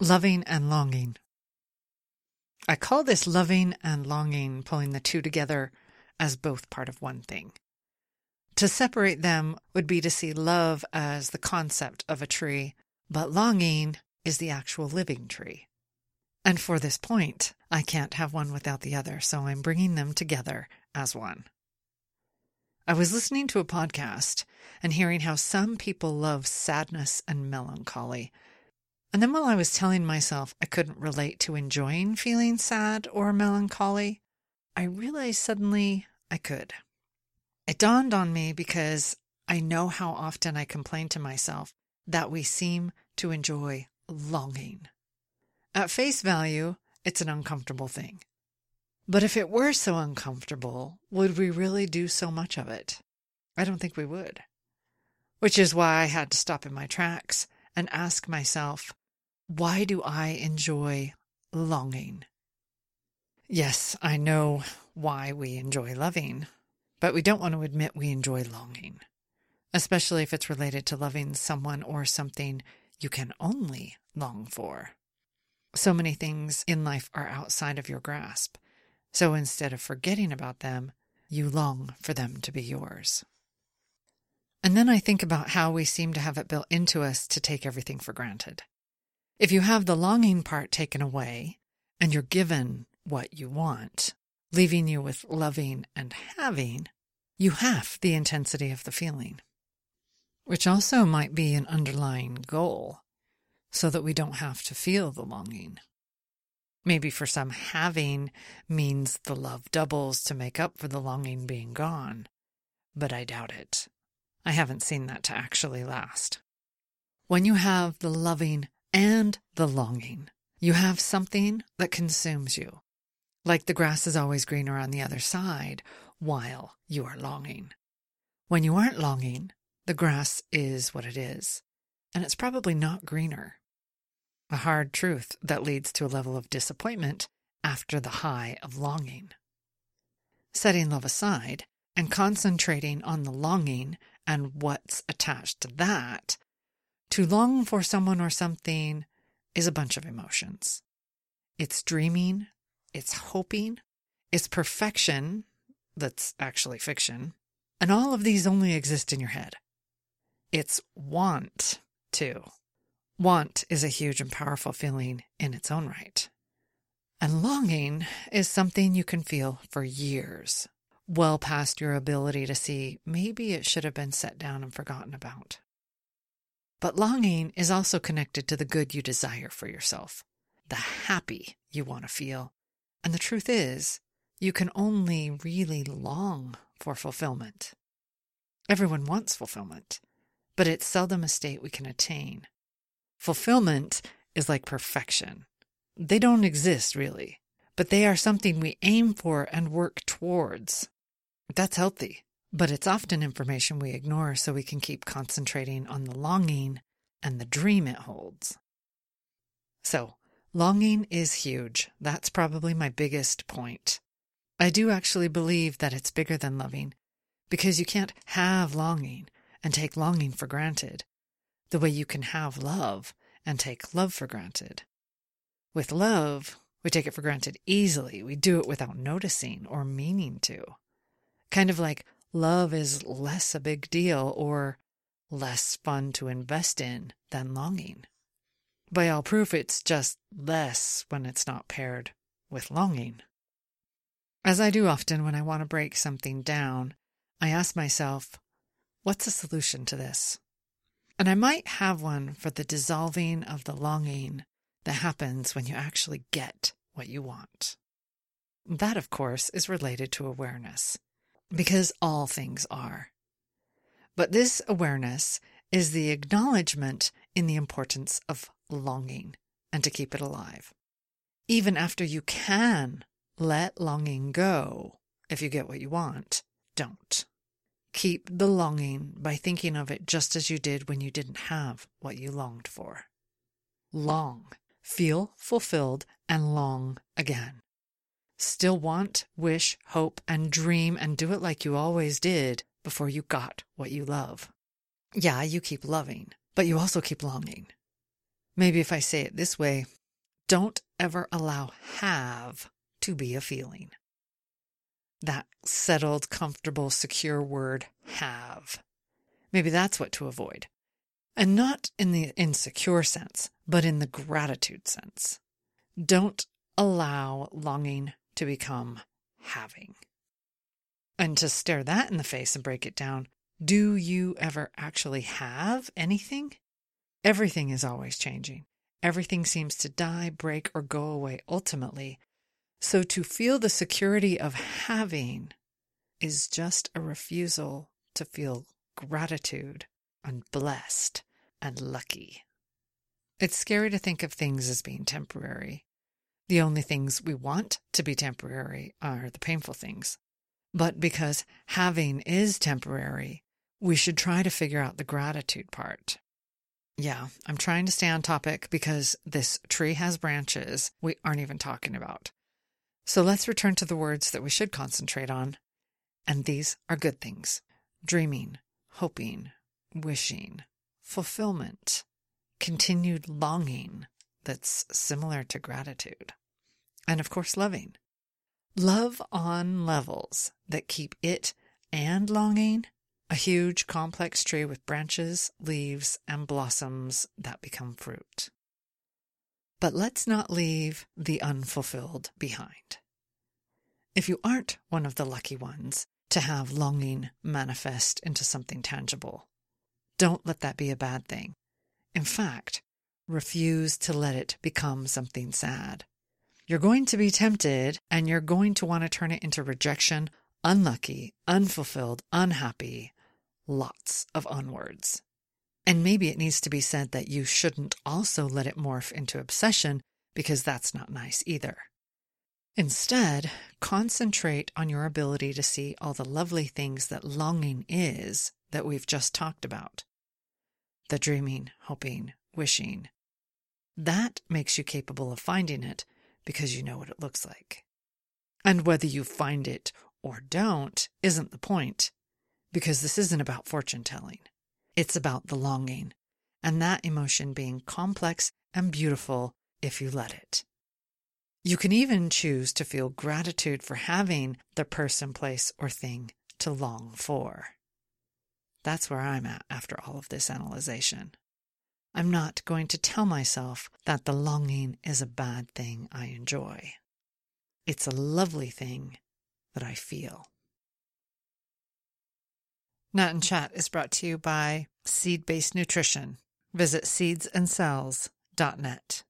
Loving and longing. I call this loving and longing, pulling the two together as both part of one thing. To separate them would be to see love as the concept of a tree, but longing is the actual living tree. And for this point, I can't have one without the other, so I'm bringing them together as one. I was listening to a podcast and hearing how some people love sadness and melancholy and then while I was telling myself I couldn't relate to enjoying feeling sad or melancholy, I realized suddenly I could. It dawned on me because I know how often I complain to myself that we seem to enjoy longing. At face value, it's an uncomfortable thing. But if it were so uncomfortable, would we really do so much of it? I don't think we would. Which is why I had to stop in my tracks and ask myself, why do I enjoy longing? Yes, I know why we enjoy loving, but we don't want to admit we enjoy longing, especially if it's related to loving someone or something you can only long for. So many things in life are outside of your grasp. So instead of forgetting about them, you long for them to be yours. And then I think about how we seem to have it built into us to take everything for granted. If you have the longing part taken away and you're given what you want, leaving you with loving and having, you have the intensity of the feeling, which also might be an underlying goal so that we don't have to feel the longing. Maybe for some, having means the love doubles to make up for the longing being gone, but I doubt it. I haven't seen that to actually last. When you have the loving and the longing, you have something that consumes you, like the grass is always greener on the other side while you are longing. When you aren't longing, the grass is what it is, and it's probably not greener. A hard truth that leads to a level of disappointment after the high of longing. Setting love aside and concentrating on the longing and what's attached to that, to long for someone or something is a bunch of emotions. It's dreaming, it's hoping, it's perfection that's actually fiction, and all of these only exist in your head. It's want, too. Want is a huge and powerful feeling in its own right. And longing is something you can feel for years well past your ability to see maybe it should have been set down and forgotten about. But longing is also connected to the good you desire for yourself, the happy you want to feel. And the truth is, you can only really long for fulfillment. Everyone wants fulfillment, but it's seldom a state we can attain. Fulfillment is like perfection. They don't exist really, but they are something we aim for and work towards. That's healthy, but it's often information we ignore so we can keep concentrating on the longing and the dream it holds. So, longing is huge. That's probably my biggest point. I do actually believe that it's bigger than loving because you can't have longing and take longing for granted the way you can have love and take love for granted. With love, we take it for granted easily. We do it without noticing or meaning to. Kind of like love is less a big deal or less fun to invest in than longing. By all proof, it's just less when it's not paired with longing. As I do often when I want to break something down, I ask myself, what's the solution to this? And I might have one for the dissolving of the longing that happens when you actually get what you want. That, of course, is related to awareness because all things are. But this awareness is the acknowledgement in the importance of longing and to keep it alive. Even after you can let longing go, if you get what you want, don't. Keep the longing by thinking of it just as you did when you didn't have what you longed for. Long. Feel fulfilled and long again still want, wish, hope, and dream and do it like you always did before you got what you love. Yeah, you keep loving, but you also keep longing. Maybe if I say it this way, don't ever allow have to be a feeling. That settled, comfortable, secure word, have. Maybe that's what to avoid. And not in the insecure sense, but in the gratitude sense. Don't allow longing to become having. And to stare that in the face and break it down, do you ever actually have anything? Everything is always changing. Everything seems to die, break, or go away ultimately. So to feel the security of having is just a refusal to feel gratitude and blessed and lucky. It's scary to think of things as being temporary. The only things we want to be temporary are the painful things. But because having is temporary, we should try to figure out the gratitude part. Yeah, I'm trying to stay on topic because this tree has branches we aren't even talking about. So let's return to the words that we should concentrate on. And these are good things dreaming, hoping, wishing, fulfillment, continued longing that's similar to gratitude, and of course, loving. Love on levels that keep it and longing a huge complex tree with branches, leaves, and blossoms that become fruit. But let's not leave the unfulfilled behind. If you aren't one of the lucky ones to have longing manifest into something tangible, don't let that be a bad thing. In fact, refuse to let it become something sad. You're going to be tempted and you're going to want to turn it into rejection, unlucky, unfulfilled, unhappy, lots of unwords. And maybe it needs to be said that you shouldn't also let it morph into obsession because that's not nice either. Instead, concentrate on your ability to see all the lovely things that longing is that we've just talked about. The dreaming, hoping, wishing. That makes you capable of finding it because you know what it looks like. And whether you find it or don't isn't the point because this isn't about fortune telling. It's about the longing, and that emotion being complex and beautiful if you let it. You can even choose to feel gratitude for having the person, place, or thing to long for. That's where I'm at after all of this analyzation. I'm not going to tell myself that the longing is a bad thing I enjoy. It's a lovely thing that I feel. Nat and Chat is brought to you by Seed Based Nutrition. Visit seedsandcells.net.